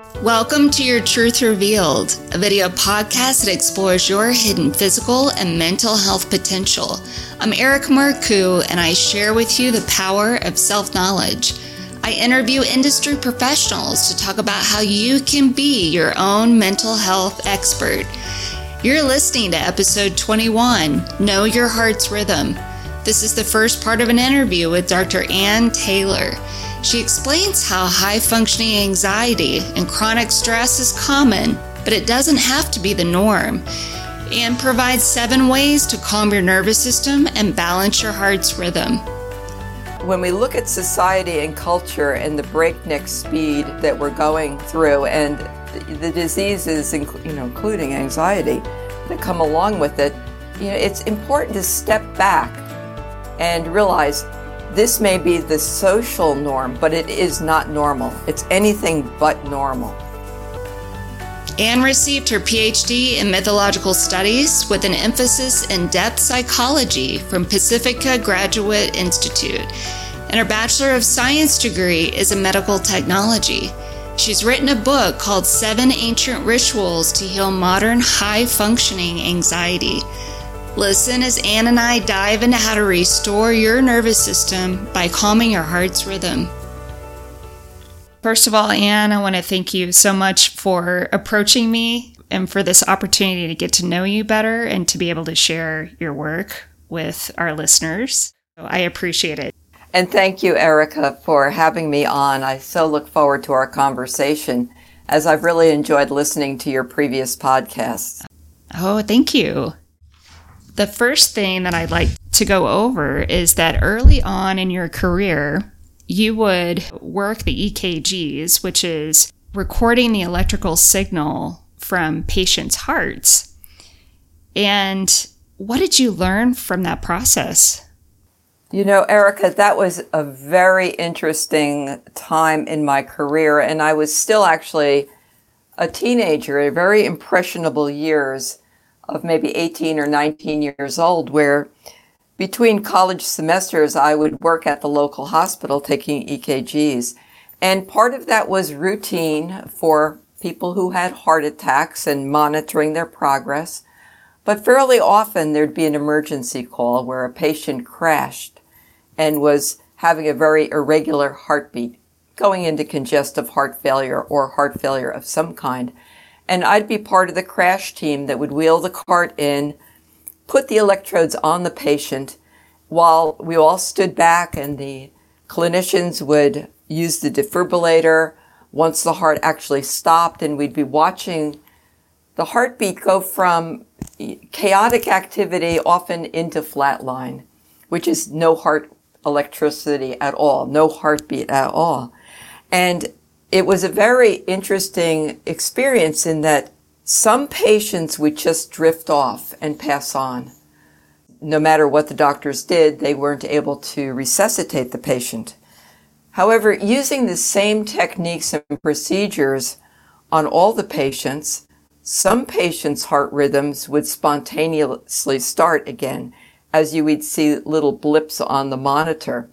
Welcome to Your Truth Revealed, a video podcast that explores your hidden physical and mental health potential. I'm Erica Marcoux, and I share with you the power of self knowledge. I interview industry professionals to talk about how you can be your own mental health expert. You're listening to episode 21 Know Your Heart's Rhythm. This is the first part of an interview with Dr. Ann Taylor. She explains how high functioning anxiety and chronic stress is common, but it doesn't have to be the norm, and provides seven ways to calm your nervous system and balance your heart's rhythm. When we look at society and culture and the breakneck speed that we're going through and the diseases, you know, including anxiety, that come along with it, you know, it's important to step back and realize this may be the social norm, but it is not normal. It's anything but normal. Anne received her PhD in mythological studies with an emphasis in depth psychology from Pacifica Graduate Institute, and her Bachelor of Science degree is in medical technology. She's written a book called Seven Ancient Rituals to Heal Modern High Functioning Anxiety. Listen as Ann and I dive into how to restore your nervous system by calming your heart's rhythm. First of all, Ann, I want to thank you so much for approaching me and for this opportunity to get to know you better and to be able to share your work with our listeners. I appreciate it. And thank you, Erica, for having me on. I so look forward to our conversation as I've really enjoyed listening to your previous podcasts. Oh, thank you. The first thing that I'd like to go over is that early on in your career, you would work the EKGs, which is recording the electrical signal from patients' hearts. And what did you learn from that process? You know, Erica, that was a very interesting time in my career, and I was still actually a teenager, very impressionable years of maybe 18 or 19 years old, where between college semesters, I would work at the local hospital taking EKGs. And part of that was routine for people who had heart attacks and monitoring their progress. But fairly often there'd be an emergency call where a patient crashed and was having a very irregular heartbeat, going into congestive heart failure or heart failure of some kind and I'd be part of the crash team that would wheel the cart in, put the electrodes on the patient while we all stood back and the clinicians would use the defibrillator once the heart actually stopped and we'd be watching the heartbeat go from chaotic activity often into flatline, which is no heart electricity at all, no heartbeat at all. And it was a very interesting experience in that some patients would just drift off and pass on. No matter what the doctors did, they weren't able to resuscitate the patient. However, using the same techniques and procedures on all the patients, some patients' heart rhythms would spontaneously start again, as you would see little blips on the monitor.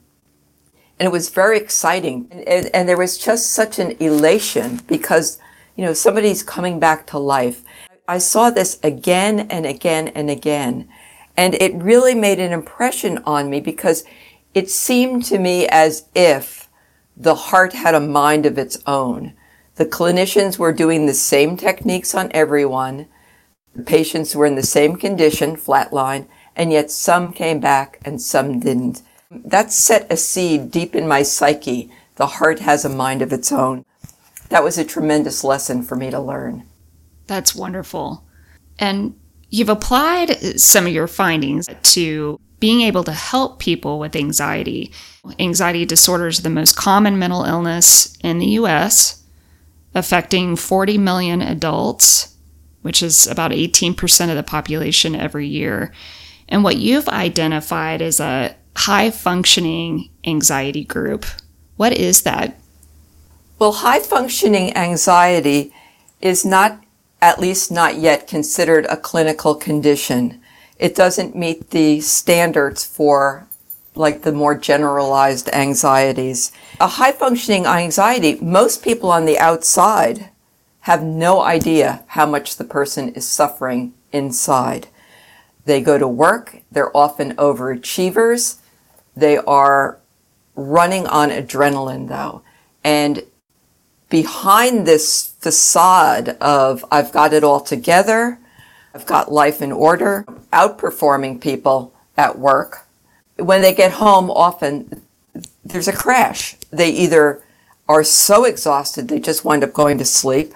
And it was very exciting. And, and, and, there was just such an elation because, you know, somebody's coming back to life. I saw this again and again and again. And it really made an impression on me because it seemed to me as if the heart had a mind of its own. The clinicians were doing the same techniques on everyone. The patients were in the same condition, flatline, and yet some came back and some didn't. That set a seed deep in my psyche. The heart has a mind of its own. That was a tremendous lesson for me to learn. That's wonderful. And you've applied some of your findings to being able to help people with anxiety. Anxiety disorder is the most common mental illness in the US, affecting 40 million adults, which is about 18% of the population every year. And what you've identified is a high functioning anxiety group. What is that? Well, high functioning anxiety is not, at least not yet, considered a clinical condition. It doesn't meet the standards for like the more generalized anxieties. A high functioning anxiety, most people on the outside have no idea how much the person is suffering inside. They go to work, they're often overachievers, they are running on adrenaline though. And behind this facade of I've got it all together, I've got life in order, outperforming people at work. When they get home, often there's a crash. They either are so exhausted they just wind up going to sleep,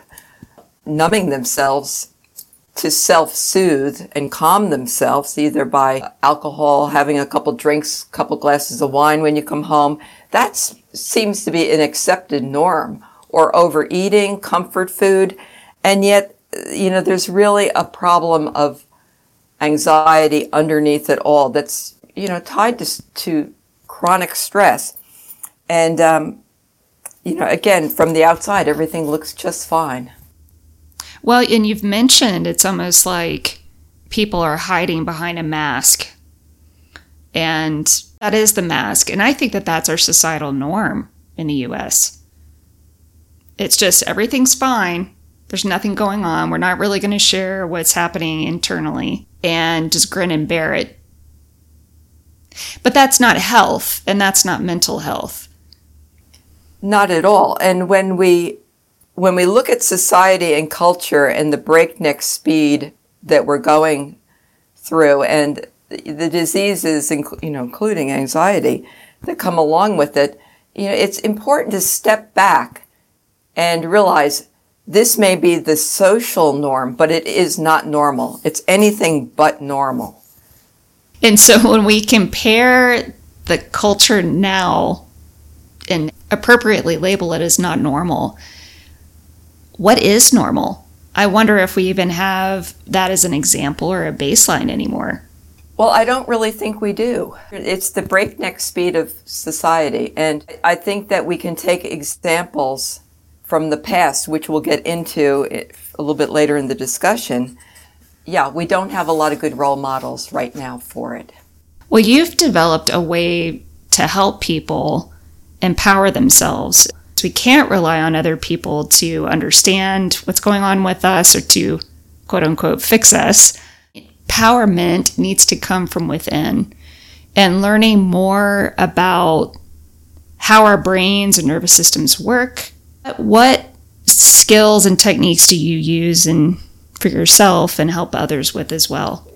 numbing themselves to self soothe and calm themselves either by alcohol, having a couple drinks, couple glasses of wine when you come home. That seems to be an accepted norm or overeating, comfort food. And yet, you know, there's really a problem of anxiety underneath it all that's, you know, tied to, to chronic stress. And, um, you know, again, from the outside, everything looks just fine. Well, and you've mentioned it's almost like people are hiding behind a mask. And that is the mask. And I think that that's our societal norm in the US. It's just everything's fine. There's nothing going on. We're not really going to share what's happening internally and just grin and bear it. But that's not health and that's not mental health. Not at all. And when we when we look at society and culture and the breakneck speed that we're going through and the diseases, you know, including anxiety that come along with it, you know, it's important to step back and realize this may be the social norm, but it is not normal. It's anything but normal. And so when we compare the culture now and appropriately label it as not normal, what is normal? I wonder if we even have that as an example or a baseline anymore. Well, I don't really think we do. It's the breakneck speed of society. And I think that we can take examples from the past, which we'll get into a little bit later in the discussion. Yeah, we don't have a lot of good role models right now for it. Well, you've developed a way to help people empower themselves. We can't rely on other people to understand what's going on with us or to quote unquote fix us. Empowerment needs to come from within. And learning more about how our brains and nervous systems work what skills and techniques do you use in, for yourself and help others with as well?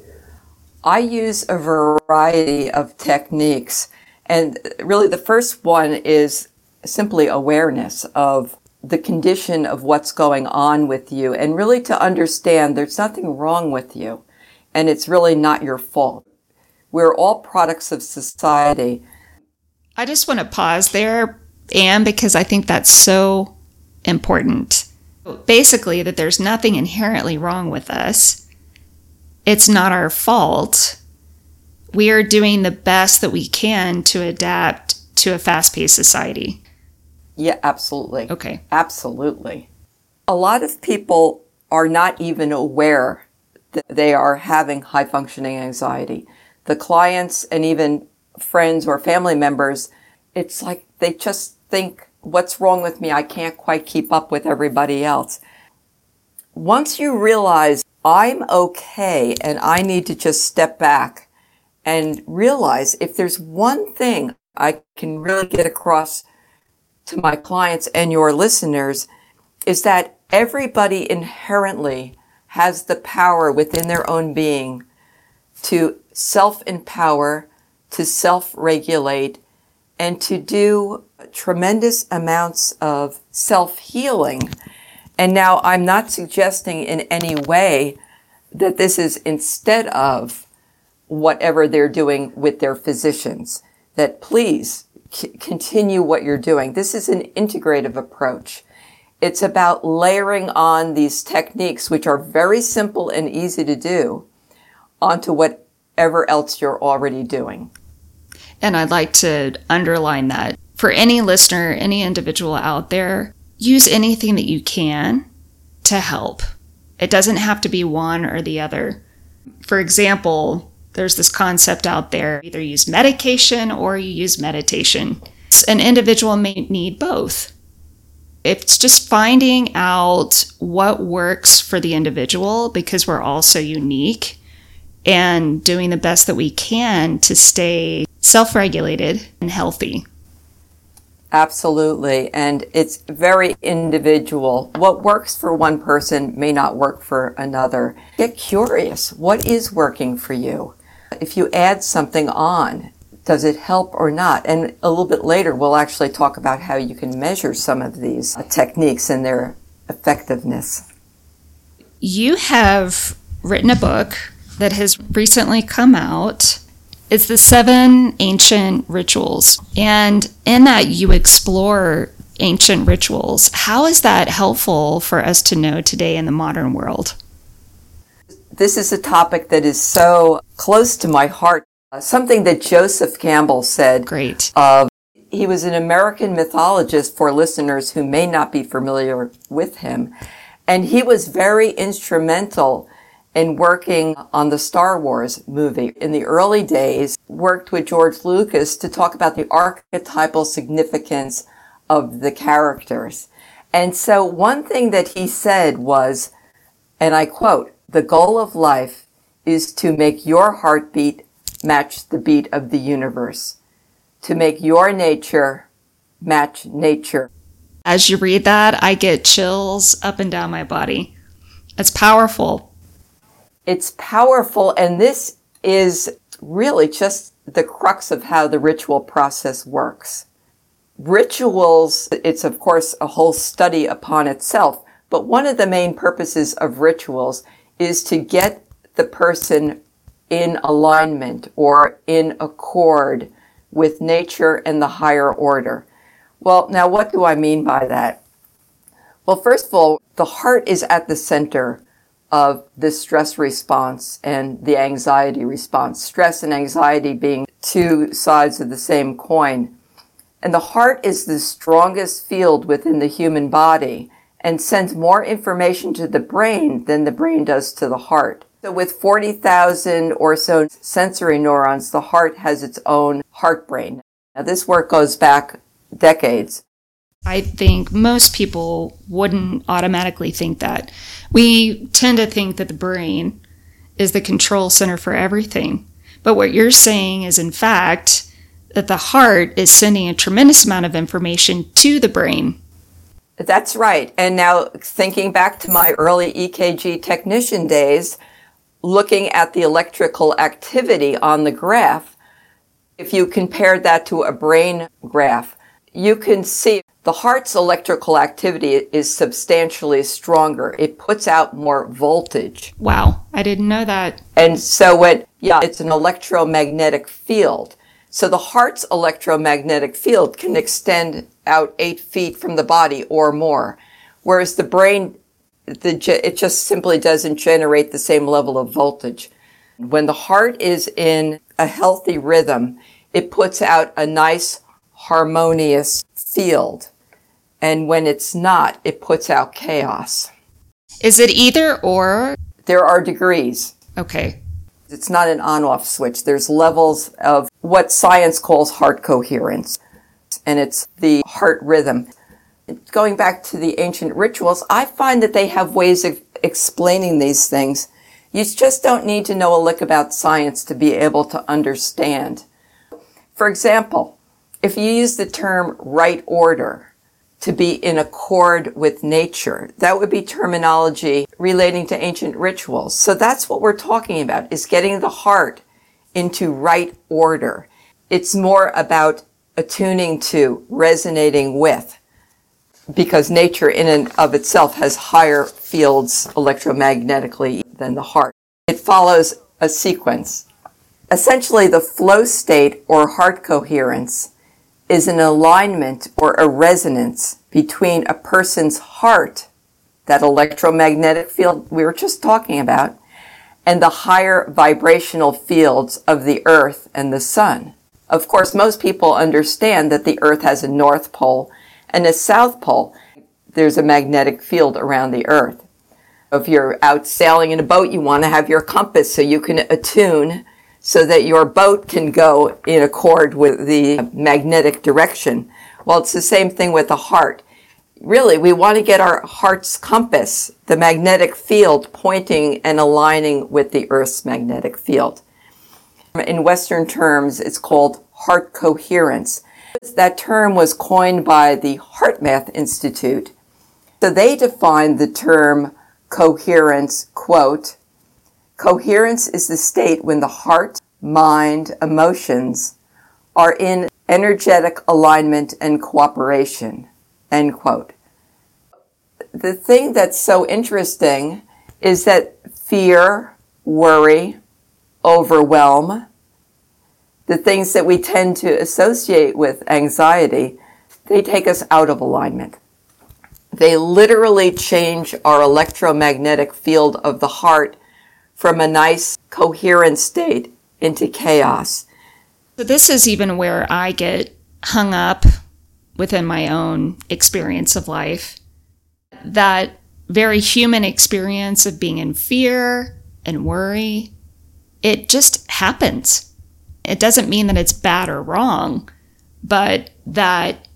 I use a variety of techniques. And really, the first one is simply awareness of the condition of what's going on with you and really to understand there's nothing wrong with you and it's really not your fault. We're all products of society. I just want to pause there, Anne, because I think that's so important. Basically, that there's nothing inherently wrong with us. It's not our fault. We are doing the best that we can to adapt to a fast paced society. Yeah, absolutely. Okay. Absolutely. A lot of people are not even aware that they are having high functioning anxiety. The clients and even friends or family members, it's like they just think what's wrong with me? I can't quite keep up with everybody else. Once you realize I'm okay and I need to just step back and realize if there's one thing I can really get across to my clients and your listeners is that everybody inherently has the power within their own being to self-empower, to self-regulate, and to do tremendous amounts of self healing. And now I'm not suggesting in any way that this is instead of whatever they're doing with their physicians, that please c- continue what you're doing. This is an integrative approach. It's about layering on these techniques, which are very simple and easy to do, onto whatever else you're already doing. And I'd like to underline that for any listener, any individual out there, use anything that you can to help. It doesn't have to be one or the other. For example, there's this concept out there either use medication or you use meditation. An individual may need both. It's just finding out what works for the individual because we're all so unique and doing the best that we can to stay self regulated and healthy. Absolutely. And it's very individual. What works for one person may not work for another. Get curious. What is working for you? If you add something on, does it help or not? And a little bit later, we'll actually talk about how you can measure some of these techniques and their effectiveness. You have written a book that has recently come out. It's the seven ancient rituals. And in that, you explore ancient rituals. How is that helpful for us to know today in the modern world? This is a topic that is so close to my heart. Uh, something that Joseph Campbell said. Great. Of he was an American mythologist for listeners who may not be familiar with him. And he was very instrumental in working on the Star Wars movie. In the early days, worked with George Lucas to talk about the archetypal significance of the characters. And so one thing that he said was, and I quote, the goal of life is to make your heartbeat match the beat of the universe, to make your nature match nature. As you read that, I get chills up and down my body. It's powerful. It's powerful, and this is really just the crux of how the ritual process works. Rituals, it's of course a whole study upon itself, but one of the main purposes of rituals is to get the person in alignment or in accord with nature and the higher order. Well, now what do I mean by that? Well, first of all, the heart is at the center of the stress response and the anxiety response. Stress and anxiety being two sides of the same coin. And the heart is the strongest field within the human body and sends more information to the brain than the brain does to the heart. So with 40,000 or so sensory neurons, the heart has its own heart brain. Now this work goes back decades. I think most people wouldn't automatically think that. We tend to think that the brain is the control center for everything. But what you're saying is, in fact, that the heart is sending a tremendous amount of information to the brain. That's right. And now, thinking back to my early EKG technician days, looking at the electrical activity on the graph, if you compare that to a brain graph, you can see the heart's electrical activity is substantially stronger. It puts out more voltage. Wow, I didn't know that. And so when, yeah, it's an electromagnetic field. So the heart's electromagnetic field can extend out eight feet from the body or more. Whereas the brain, the, it just simply doesn't generate the same level of voltage. When the heart is in a healthy rhythm, it puts out a nice harmonious field. And when it's not, it puts out chaos. Is it either or? There are degrees. Okay. It's not an on off switch. There's levels of what science calls heart coherence, and it's the heart rhythm. Going back to the ancient rituals, I find that they have ways of explaining these things. You just don't need to know a lick about science to be able to understand. For example, if you use the term right order to be in accord with nature, that would be terminology relating to ancient rituals. So that's what we're talking about is getting the heart into right order. It's more about attuning to, resonating with, because nature in and of itself has higher fields electromagnetically than the heart. It follows a sequence. Essentially, the flow state or heart coherence is an alignment or a resonance between a person's heart, that electromagnetic field we were just talking about, and the higher vibrational fields of the earth and the sun. Of course, most people understand that the earth has a north pole and a south pole. There's a magnetic field around the earth. If you're out sailing in a boat, you want to have your compass so you can attune so that your boat can go in accord with the magnetic direction. Well, it's the same thing with the heart. really, we want to get our heart's compass, the magnetic field, pointing and aligning with the Earth's magnetic field. In Western terms, it's called heart coherence. That term was coined by the HeartMath Institute. So they defined the term coherence, quote, coherence is the state when the heart, mind, emotions are in energetic alignment and cooperation, end quote. The thing that's so interesting is that fear, worry, overwhelm, the things that we tend to associate with anxiety, they take us out of alignment. They literally change our electromagnetic field of the heart from a nice coherent state into chaos. So this is even where I get hung up within my own experience of life. That very human experience of being in fear and worry, it just happens. It doesn't mean that it's bad or wrong, but that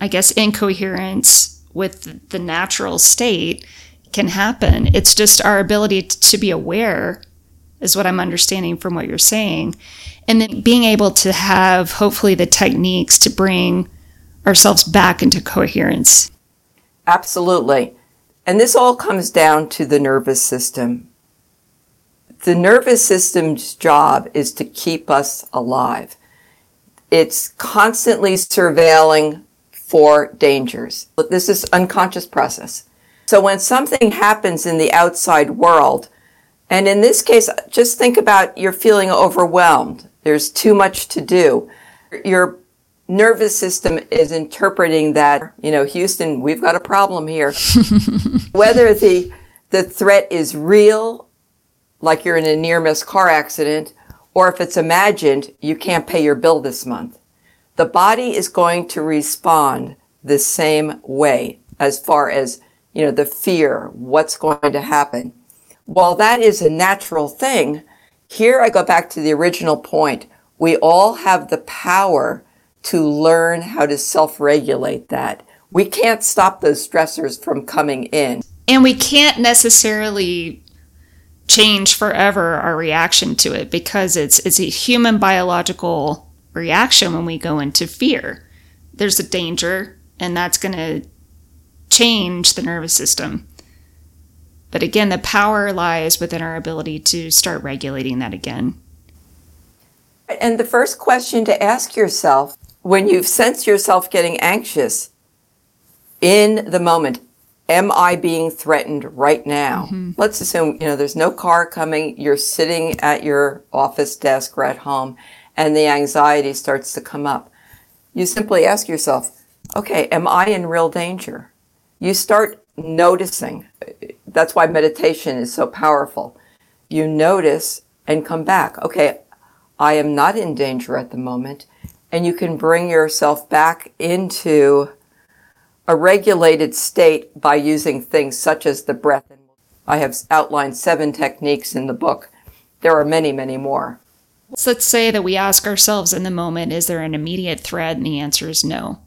I guess incoherence with the natural state can happen. It's just our ability to be aware is what I'm understanding from what you're saying. And then being able to have hopefully the techniques to bring ourselves back into coherence. Absolutely. And this all comes down to the nervous system. The nervous system's job is to keep us alive. It's constantly surveilling for dangers. This is unconscious process. So when something happens in the outside world, and in this case, just think about you're feeling overwhelmed. There's too much to do. Your nervous system is interpreting that, you know, Houston, we've got a problem here. Whether the, the threat is real like you're in a near miss car accident, or if it's imagined, you can't pay your bill this month. The body is going to respond the same way as far as, you know, the fear, what's going to happen. While that is a natural thing, here I go back to the original point. We all have the power to learn how to self-regulate that. We can't stop those stressors from coming in. And we can't necessarily change forever our reaction to it because it's it's a human biological reaction when we go into fear. There's a danger and that's going to change the nervous system. But again, the power lies within our ability to start regulating that again. And the first question to ask yourself when you sense yourself getting anxious in the moment, am I being threatened right now? Mm-hmm. Let's assume, you know, there's no car coming. You're sitting at your office desk or at home and the anxiety starts to come up. You simply ask yourself, okay, am I in real danger? You start noticing. That's why meditation is so powerful. You notice and come back. Okay, I am not in danger at the moment. And you can bring yourself back into a regulated state by using things such as the breath. I have outlined seven techniques in the book. There are many, many more. Let's say that we ask ourselves in the moment, is there an immediate threat? And the answer is no.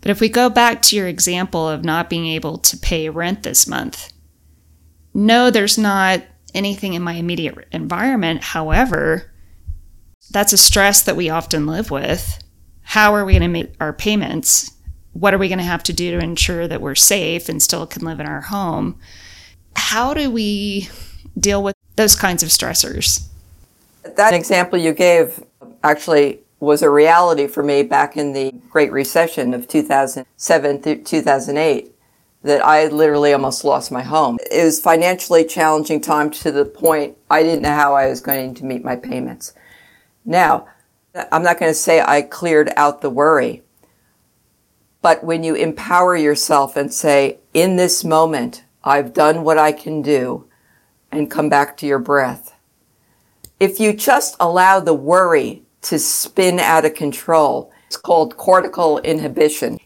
But if we go back to your example of not being able to pay rent this month, no, there's not anything in my immediate environment. However, that's a stress that we often live with. How are we going to make our payments? What are we going to have to do to ensure that we're safe and still can live in our home? How do we deal with those kinds of stressors? That example you gave actually was a reality for me back in the Great Recession of 2007 2008 that I literally almost lost my home. It was financially challenging time to the point I didn't know how I was going to meet my payments. Now, I'm not going to say I cleared out the worry, but when you empower yourself and say, in this moment, I've done what I can do and come back to your breath. If you just allow the worry to spin out of control, it's called cortical inhibition.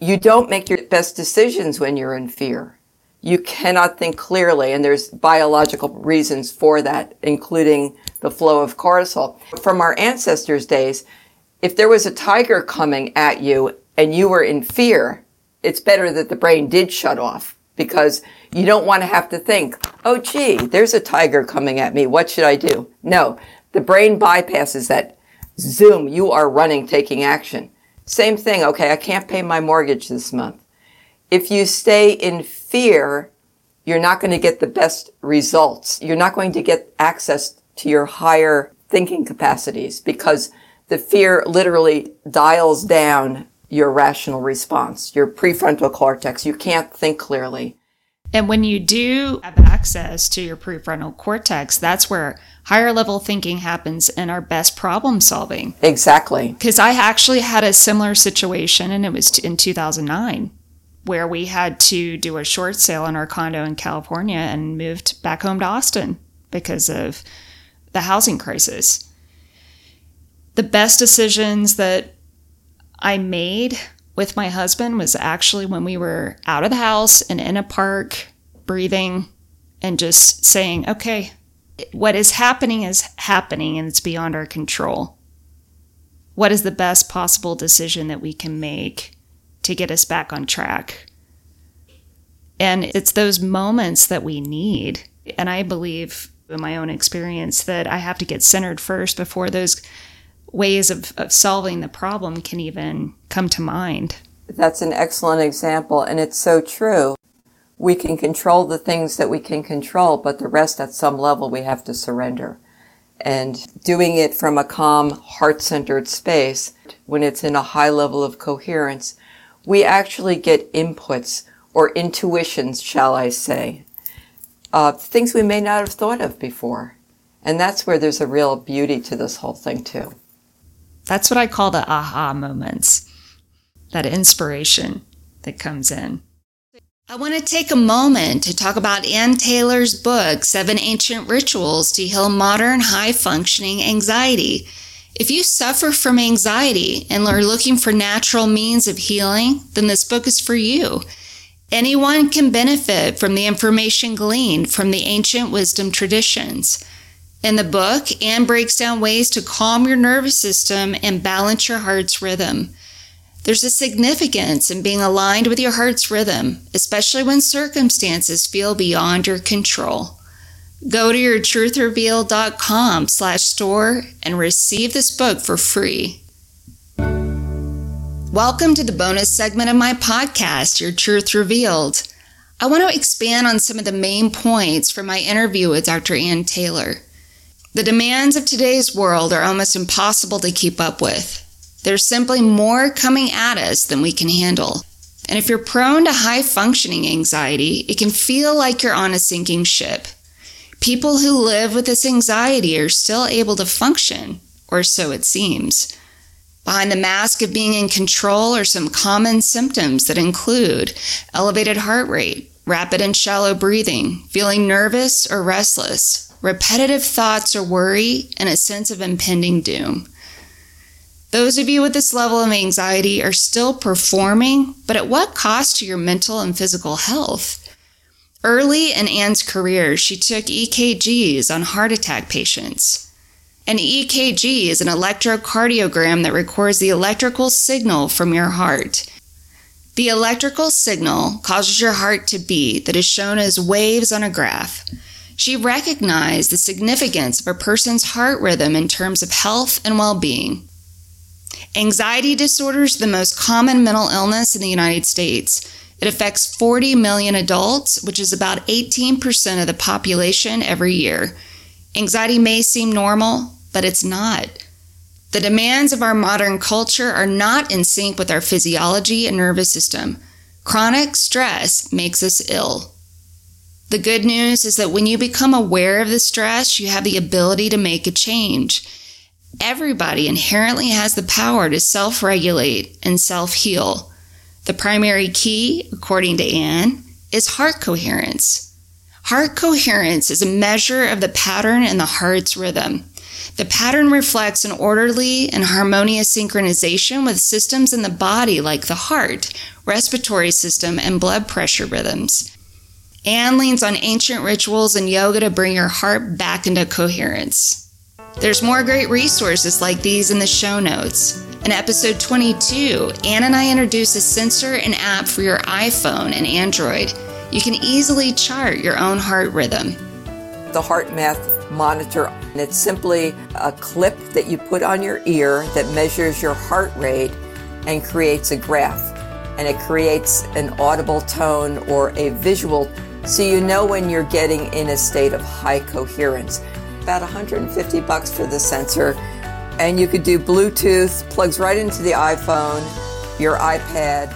You don't make your best decisions when you're in fear. You cannot think clearly, and there's biological reasons for that, including the flow of cortisol. From our ancestors' days, if there was a tiger coming at you and you were in fear, it's better that the brain did shut off because you don't want to have to think, oh, gee, there's a tiger coming at me. What should I do? No, the brain bypasses that. Zoom, you are running, taking action. Same thing. Okay, I can't pay my mortgage this month. If you stay in fear, you're not going to get the best results. You're not going to get access to your higher thinking capacities because the fear literally dials down your rational response, your prefrontal cortex. You can't think clearly. And when you do have access to your prefrontal cortex, that's where higher level thinking happens and our best problem solving. Exactly. Because I actually had a similar situation, and it was in 2009, where we had to do a short sale on our condo in California and moved back home to Austin because of the housing crisis. The best decisions that I made with my husband was actually when we were out of the house and in a park, breathing and just saying, okay, what is happening is happening and it's beyond our control. What is the best possible decision that we can make to get us back on track? And it's those moments that we need. And I believe in my own experience that I have to get centered first before those ways of, of solving the problem can even come to mind. That's an excellent example, and it's so true. We can control the things that we can control, but the rest at some level we have to surrender. And doing it from a calm, heart centered space, when it's in a high level of coherence, we actually get inputs or intuitions, shall I say, uh, things we may not have thought of before. And that's where there's a real beauty to this whole thing, too. That's what I call the aha moments, that inspiration that comes in. I want to take a moment to talk about Ann Taylor's book, Seven Ancient Rituals to Heal Modern High Functioning Anxiety. If you suffer from anxiety and are looking for natural means of healing, then this book is for you. Anyone can benefit from the information gleaned from the ancient wisdom traditions. In the book, Anne breaks down ways to calm your nervous system and balance your heart's rhythm. There's a significance in being aligned with your heart's rhythm, especially when circumstances feel beyond your control. Go to yourtruthrevealed.com slash store and receive this book for free. Welcome to the bonus segment of my podcast, Your Truth Revealed. I want to expand on some of the main points from my interview with Dr. Ann Taylor. The demands of today's world are almost impossible to keep up with. There's simply more coming at us than we can handle. And if you're prone to high functioning anxiety, it can feel like you're on a sinking ship. People who live with this anxiety are still able to function, or so it seems. Behind the mask of being in control are some common symptoms that include elevated heart rate, rapid and shallow breathing, feeling nervous or restless, repetitive thoughts or worry, and a sense of impending doom. Those of you with this level of anxiety are still performing, but at what cost to your mental and physical health? Early in Anne's career, she took EKGs on heart attack patients. An EKG is an electrocardiogram that records the electrical signal from your heart. The electrical signal causes your heart to beat that is shown as waves on a graph. She recognized the significance of a person's heart rhythm in terms of health and well being. Anxiety disorder is the most common mental illness in the United States. It affects 40 million adults, which is about 18% of the population every year. Anxiety may seem normal, but it's not. The demands of our modern culture are not in sync with our physiology and nervous system. Chronic stress makes us ill. The good news is that when you become aware of the stress, you have the ability to make a change. Everybody inherently has the power to self regulate and self heal. The primary key, according to Anne, is heart coherence. Heart coherence is a measure of the pattern in the heart's rhythm. The pattern reflects an orderly and harmonious synchronization with systems in the body like the heart, respiratory system, and blood pressure rhythms. Anne leans on ancient rituals and yoga to bring your heart back into coherence. There's more great resources like these in the show notes. In episode 22, Ann and I introduce a sensor and app for your iPhone and Android. You can easily chart your own heart rhythm. The HeartMath monitor, and it's simply a clip that you put on your ear that measures your heart rate and creates a graph. And it creates an audible tone or a visual so you know when you're getting in a state of high coherence. About 150 bucks for the sensor and you could do Bluetooth, plugs right into the iPhone, your iPad.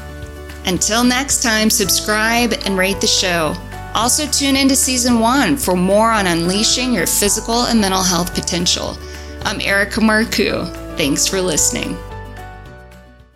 Until next time, subscribe and rate the show. Also, tune into season one for more on unleashing your physical and mental health potential. I'm Erica Marcoux. Thanks for listening.